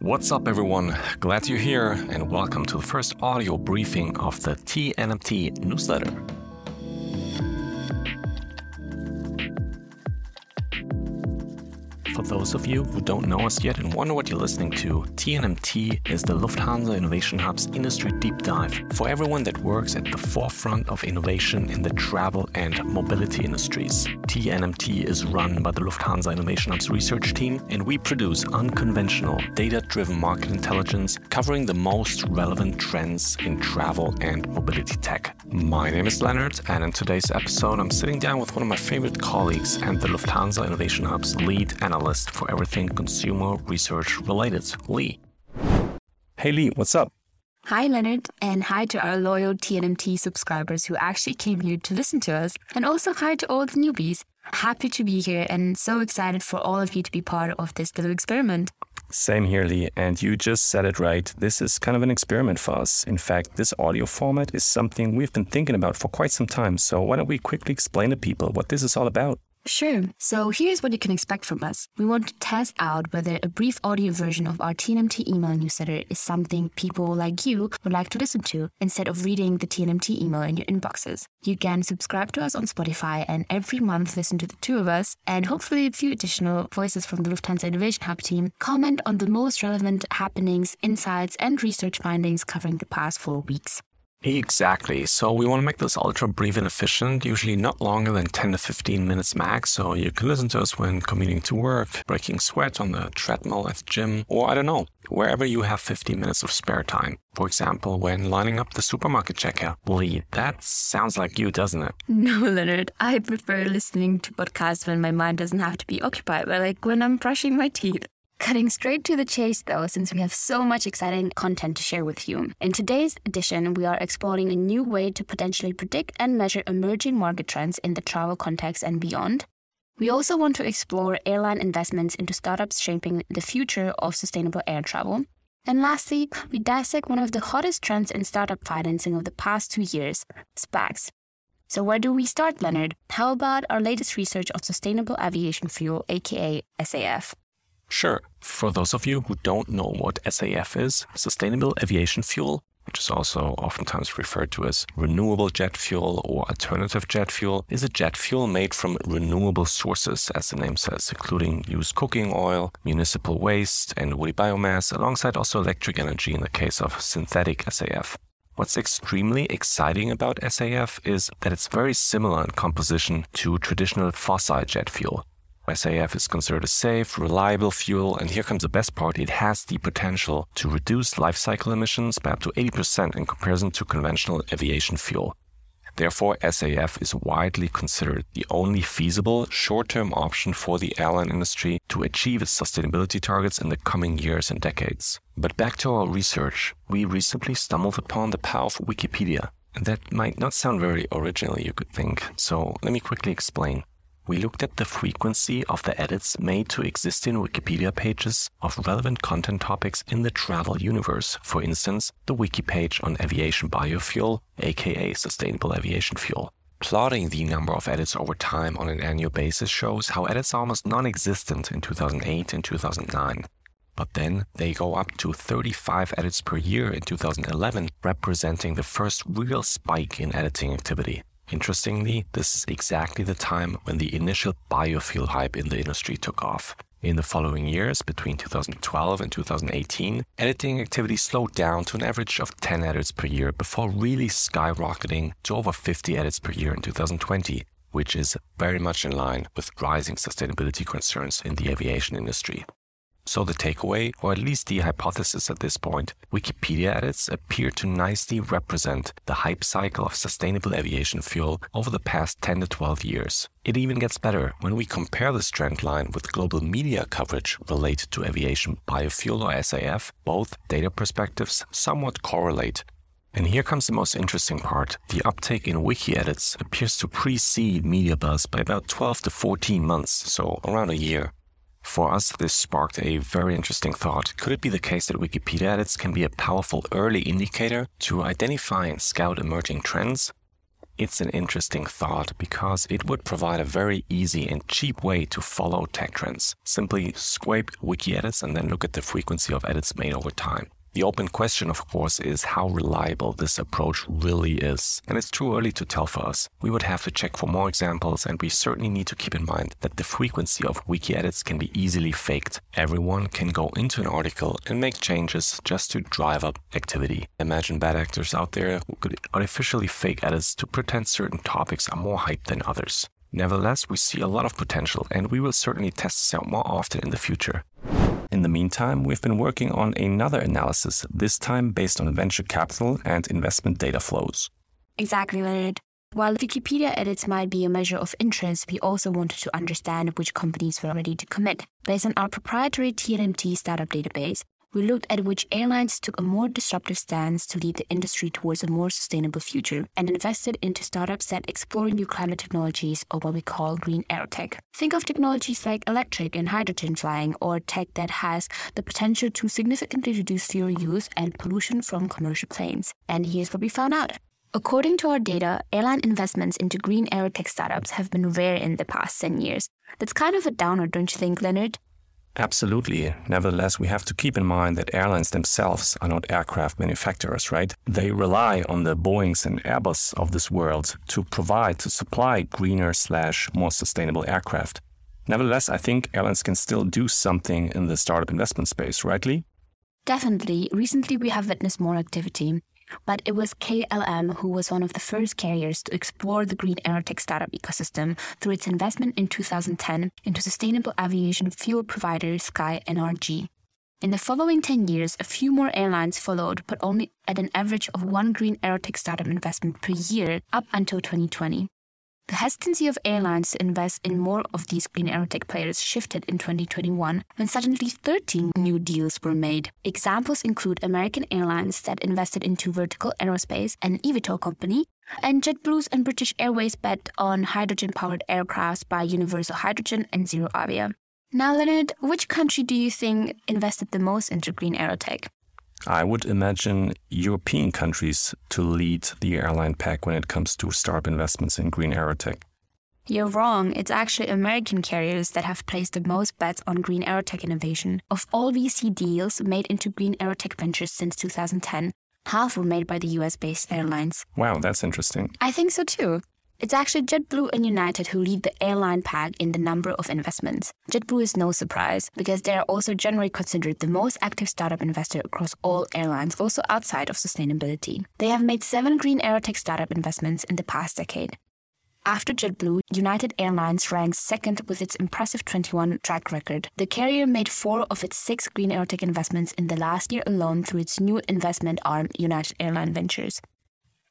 What's up, everyone? Glad you're here, and welcome to the first audio briefing of the TNMT newsletter. For those of you who don't know us yet and wonder what you're listening to, TNMT is the Lufthansa Innovation Hub's industry deep dive for everyone that works at the forefront of innovation in the travel and mobility industries. TNMT is run by the Lufthansa Innovation Hub's research team, and we produce unconventional, data driven market intelligence covering the most relevant trends in travel and mobility tech. My name is Leonard, and in today's episode, I'm sitting down with one of my favorite colleagues and the Lufthansa Innovation Hub's lead analyst analyst for everything consumer research related, Lee. Hey, Lee, what's up? Hi, Leonard, and hi to our loyal TNMT subscribers who actually came here to listen to us, and also hi to all the newbies. Happy to be here and so excited for all of you to be part of this little experiment. Same here, Lee, and you just said it right. This is kind of an experiment for us. In fact, this audio format is something we've been thinking about for quite some time, so why don't we quickly explain to people what this is all about? Sure. So here's what you can expect from us. We want to test out whether a brief audio version of our TNMT email newsletter is something people like you would like to listen to instead of reading the TNMT email in your inboxes. You can subscribe to us on Spotify and every month listen to the two of us and hopefully a few additional voices from the Lufthansa Innovation Hub team comment on the most relevant happenings, insights, and research findings covering the past four weeks. Exactly. So we want to make this ultra brief and efficient, usually not longer than 10 to 15 minutes max. So you can listen to us when commuting to work, breaking sweat on the treadmill at the gym, or I don't know, wherever you have 15 minutes of spare time. For example, when lining up the supermarket checkout. Lee, that sounds like you, doesn't it? No, Leonard. I prefer listening to podcasts when my mind doesn't have to be occupied, but like when I'm brushing my teeth. Cutting straight to the chase, though, since we have so much exciting content to share with you. In today's edition, we are exploring a new way to potentially predict and measure emerging market trends in the travel context and beyond. We also want to explore airline investments into startups shaping the future of sustainable air travel. And lastly, we dissect one of the hottest trends in startup financing of the past two years SPACs. So, where do we start, Leonard? How about our latest research on sustainable aviation fuel, aka SAF? Sure. For those of you who don't know what SAF is, Sustainable Aviation Fuel, which is also oftentimes referred to as renewable jet fuel or alternative jet fuel, is a jet fuel made from renewable sources, as the name says, including used cooking oil, municipal waste, and woody biomass, alongside also electric energy in the case of synthetic SAF. What's extremely exciting about SAF is that it's very similar in composition to traditional fossil jet fuel, SAF is considered a safe, reliable fuel, and here comes the best part it has the potential to reduce life cycle emissions by up to 80% in comparison to conventional aviation fuel. Therefore, SAF is widely considered the only feasible short term option for the airline industry to achieve its sustainability targets in the coming years and decades. But back to our research, we recently stumbled upon the power of Wikipedia. And that might not sound very original, you could think, so let me quickly explain we looked at the frequency of the edits made to existing Wikipedia pages of relevant content topics in the travel universe. For instance, the wiki page on aviation biofuel, aka sustainable aviation fuel. Plotting the number of edits over time on an annual basis shows how edits are almost non existent in 2008 and 2009. But then they go up to 35 edits per year in 2011, representing the first real spike in editing activity. Interestingly, this is exactly the time when the initial biofuel hype in the industry took off. In the following years, between 2012 and 2018, editing activity slowed down to an average of 10 edits per year before really skyrocketing to over 50 edits per year in 2020, which is very much in line with rising sustainability concerns in the aviation industry. So the takeaway, or at least the hypothesis at this point, Wikipedia edits appear to nicely represent the hype cycle of sustainable aviation fuel over the past 10 to 12 years. It even gets better when we compare this trend line with global media coverage related to aviation biofuel or SAF. Both data perspectives somewhat correlate, and here comes the most interesting part. The uptake in wiki edits appears to precede media buzz by about 12 to 14 months, so around a year. For us, this sparked a very interesting thought. Could it be the case that Wikipedia edits can be a powerful early indicator to identify and scout emerging trends? It's an interesting thought because it would provide a very easy and cheap way to follow tech trends. Simply scrape wiki edits and then look at the frequency of edits made over time. The open question, of course, is how reliable this approach really is. And it's too early to tell for us. We would have to check for more examples, and we certainly need to keep in mind that the frequency of wiki edits can be easily faked. Everyone can go into an article and make changes just to drive up activity. Imagine bad actors out there who could artificially fake edits to pretend certain topics are more hyped than others. Nevertheless, we see a lot of potential, and we will certainly test this out more often in the future. In the meantime, we've been working on another analysis, this time based on venture capital and investment data flows. Exactly, Leonard. While Wikipedia edits might be a measure of interest, we also wanted to understand which companies were ready to commit. Based on our proprietary TNMT startup database, we looked at which airlines took a more disruptive stance to lead the industry towards a more sustainable future and invested into startups that explore new climate technologies or what we call green aerotech. Think of technologies like electric and hydrogen flying or tech that has the potential to significantly reduce fuel use and pollution from commercial planes. And here's what we found out. According to our data, airline investments into green aerotech startups have been rare in the past 10 years. That's kind of a downer, don't you think, Leonard? Absolutely. Nevertheless, we have to keep in mind that airlines themselves are not aircraft manufacturers, right? They rely on the Boeings and Airbus of this world to provide, to supply greener slash more sustainable aircraft. Nevertheless, I think airlines can still do something in the startup investment space, right, Lee? Definitely. Recently, we have witnessed more activity but it was KLM who was one of the first carriers to explore the green aerotech startup ecosystem through its investment in 2010 into sustainable aviation fuel provider SkyNRG. In the following 10 years, a few more airlines followed, but only at an average of one green aerotech startup investment per year up until 2020. The hesitancy of airlines to invest in more of these green aerotech players shifted in 2021 when suddenly 13 new deals were made. Examples include American Airlines that invested into Vertical Aerospace, an eVTOL company, and JetBlue's and British Airways bet on hydrogen powered aircrafts by Universal Hydrogen and Zero ZeroAvia. Now, Leonard, which country do you think invested the most into green aerotech? I would imagine European countries to lead the airline pack when it comes to startup investments in green aerotech. You're wrong. It's actually American carriers that have placed the most bets on green aerotech innovation. Of all VC deals made into green aerotech ventures since 2010, half were made by the US based airlines. Wow, that's interesting. I think so too. It's actually JetBlue and United who lead the airline pack in the number of investments. JetBlue is no surprise because they are also generally considered the most active startup investor across all airlines, also outside of sustainability. They have made seven green aerotech startup investments in the past decade. After JetBlue, United Airlines ranks second with its impressive 21 track record. The carrier made four of its six green aerotech investments in the last year alone through its new investment arm, United Airline Ventures.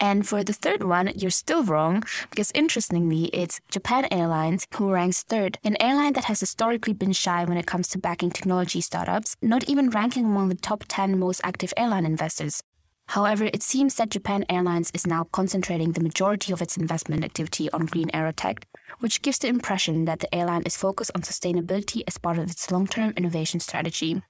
And for the third one, you're still wrong because interestingly, it's Japan Airlines who ranks third, an airline that has historically been shy when it comes to backing technology startups, not even ranking among the top 10 most active airline investors. However, it seems that Japan Airlines is now concentrating the majority of its investment activity on green aerotech, which gives the impression that the airline is focused on sustainability as part of its long term innovation strategy.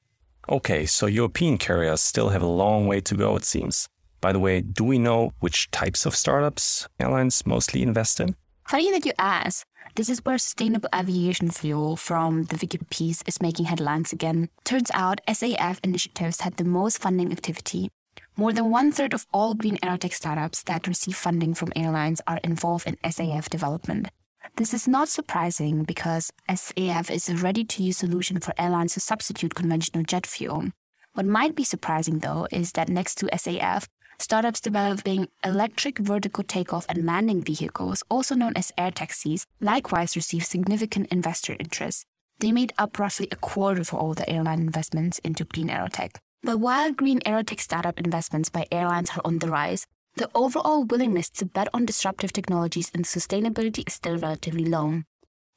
Okay, so European carriers still have a long way to go, it seems. By the way, do we know which types of startups airlines mostly invest in? Funny that you ask. This is where sustainable aviation fuel from the Wiki piece is making headlines again. Turns out SAF initiatives had the most funding activity. More than one third of all green aerotech startups that receive funding from airlines are involved in SAF development. This is not surprising because SAF is a ready to use solution for airlines to substitute conventional jet fuel. What might be surprising though is that next to SAF, startups developing electric vertical takeoff and landing vehicles, also known as air taxis, likewise received significant investor interest. They made up roughly a quarter of all the airline investments into clean aerotech. But while green aerotech startup investments by airlines are on the rise, the overall willingness to bet on disruptive technologies and sustainability is still relatively low.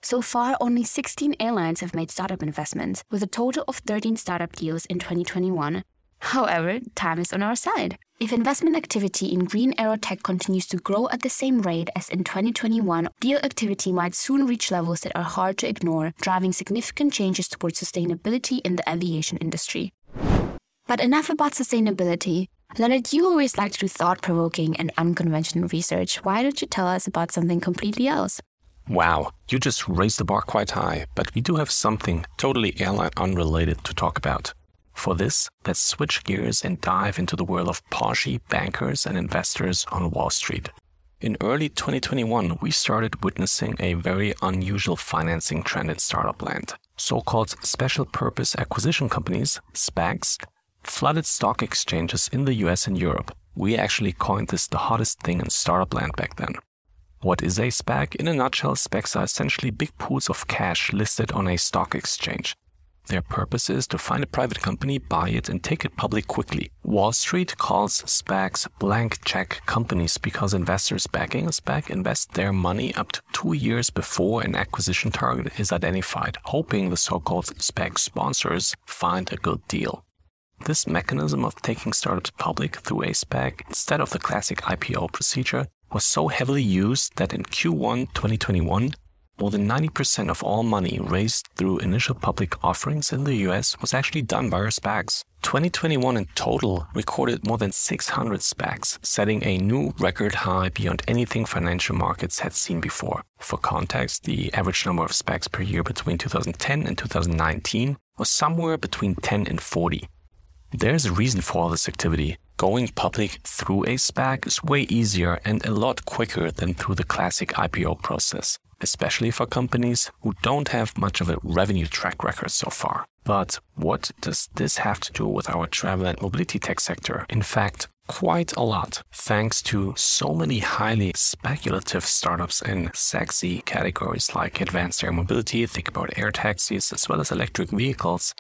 So far, only 16 airlines have made startup investments, with a total of 13 startup deals in 2021. However, time is on our side. If investment activity in green aerotech continues to grow at the same rate as in 2021, deal activity might soon reach levels that are hard to ignore, driving significant changes towards sustainability in the aviation industry. But enough about sustainability. Leonard, you always like to do thought provoking and unconventional research. Why don't you tell us about something completely else? Wow, you just raised the bar quite high, but we do have something totally airline unrelated to talk about. For this, let's switch gears and dive into the world of poshy bankers and investors on Wall Street. In early 2021, we started witnessing a very unusual financing trend in startup land. So called special purpose acquisition companies, SPACs, flooded stock exchanges in the US and Europe. We actually coined this the hottest thing in startup land back then. What is a SPAC? In a nutshell, SPACs are essentially big pools of cash listed on a stock exchange. Their purpose is to find a private company, buy it, and take it public quickly. Wall Street calls SPACs blank check companies because investors backing a SPAC invest their money up to two years before an acquisition target is identified, hoping the so called SPAC sponsors find a good deal. This mechanism of taking startups public through a SPAC instead of the classic IPO procedure was so heavily used that in Q1 2021, more than 90% of all money raised through initial public offerings in the US was actually done by our SPACs. 2021 in total recorded more than 600 SPACs, setting a new record high beyond anything financial markets had seen before. For context, the average number of SPACs per year between 2010 and 2019 was somewhere between 10 and 40. There's a reason for all this activity. Going public through a SPAC is way easier and a lot quicker than through the classic IPO process, especially for companies who don't have much of a revenue track record so far. But what does this have to do with our travel and mobility tech sector? In fact, quite a lot, thanks to so many highly speculative startups in sexy categories like advanced air mobility, think about air taxis, as well as electric vehicles,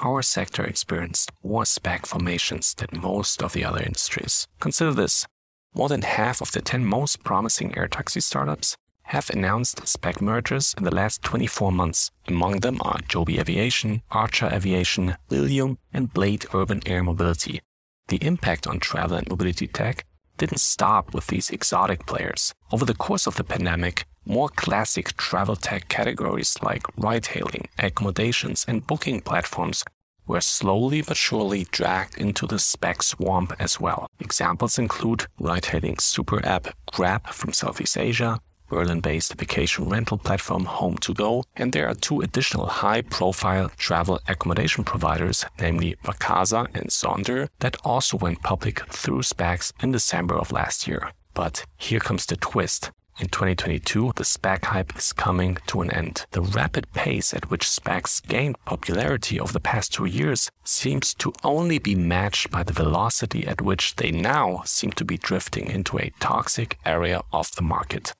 our sector experienced more SPAC formations than most of the other industries. Consider this more than half of the 10 most promising air taxi startups have announced SPAC mergers in the last 24 months. Among them are Joby Aviation, Archer Aviation, Lilium, and Blade Urban Air Mobility. The impact on travel and mobility tech didn't stop with these exotic players. Over the course of the pandemic, more classic travel tech categories like ride hailing, accommodations, and booking platforms were slowly but surely dragged into the SPAC swamp as well. Examples include ride hailing super app Grab from Southeast Asia, Berlin based vacation rental platform HomeToGo, and there are two additional high profile travel accommodation providers, namely Vacasa and Sonder, that also went public through SPACs in December of last year. But here comes the twist. In 2022, the SPAC hype is coming to an end. The rapid pace at which SPACs gained popularity over the past two years seems to only be matched by the velocity at which they now seem to be drifting into a toxic area of the market.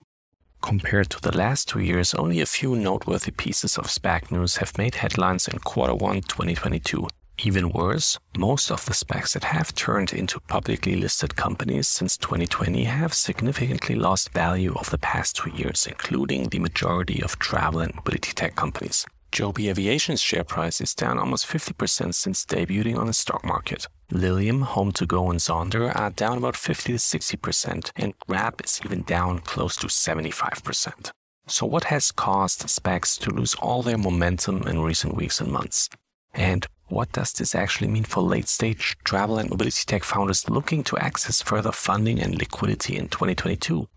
Compared to the last two years, only a few noteworthy pieces of SPAC news have made headlines in quarter one 2022. Even worse, most of the SPACs that have turned into publicly listed companies since 2020 have significantly lost value over the past two years, including the majority of travel and mobility tech companies. Joby Aviation's share price is down almost 50% since debuting on the stock market. Lilium, HomeToGo and Sonder are down about 50 to 60%, and Grab is even down close to 75%. So, what has caused SPACs to lose all their momentum in recent weeks and months? And what does this actually mean for late stage travel and mobility tech founders looking to access further funding and liquidity in 2022?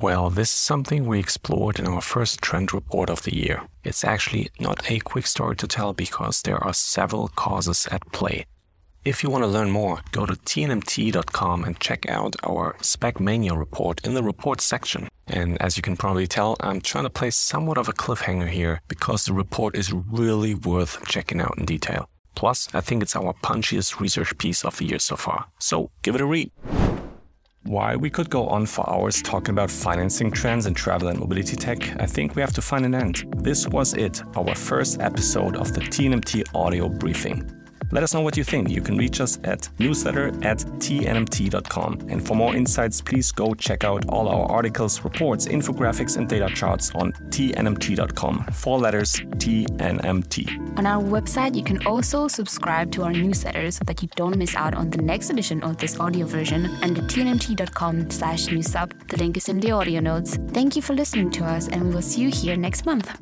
Well, this is something we explored in our first trend report of the year. It's actually not a quick story to tell because there are several causes at play. If you want to learn more, go to tnmt.com and check out our SPAC Mania report in the report section. And as you can probably tell, I'm trying to place somewhat of a cliffhanger here because the report is really worth checking out in detail. Plus, I think it's our punchiest research piece of the year so far. So give it a read. Why we could go on for hours talking about financing trends in travel and mobility tech, I think we have to find an end. This was it, our first episode of the TNMT audio briefing. Let us know what you think. You can reach us at newsletter at tnmt.com. And for more insights, please go check out all our articles, reports, infographics, and data charts on tnmt.com. Four letters TNMT. On our website, you can also subscribe to our newsletters so that you don't miss out on the next edition of this audio version and at tnmt.com slash newsub. The link is in the audio notes. Thank you for listening to us, and we will see you here next month.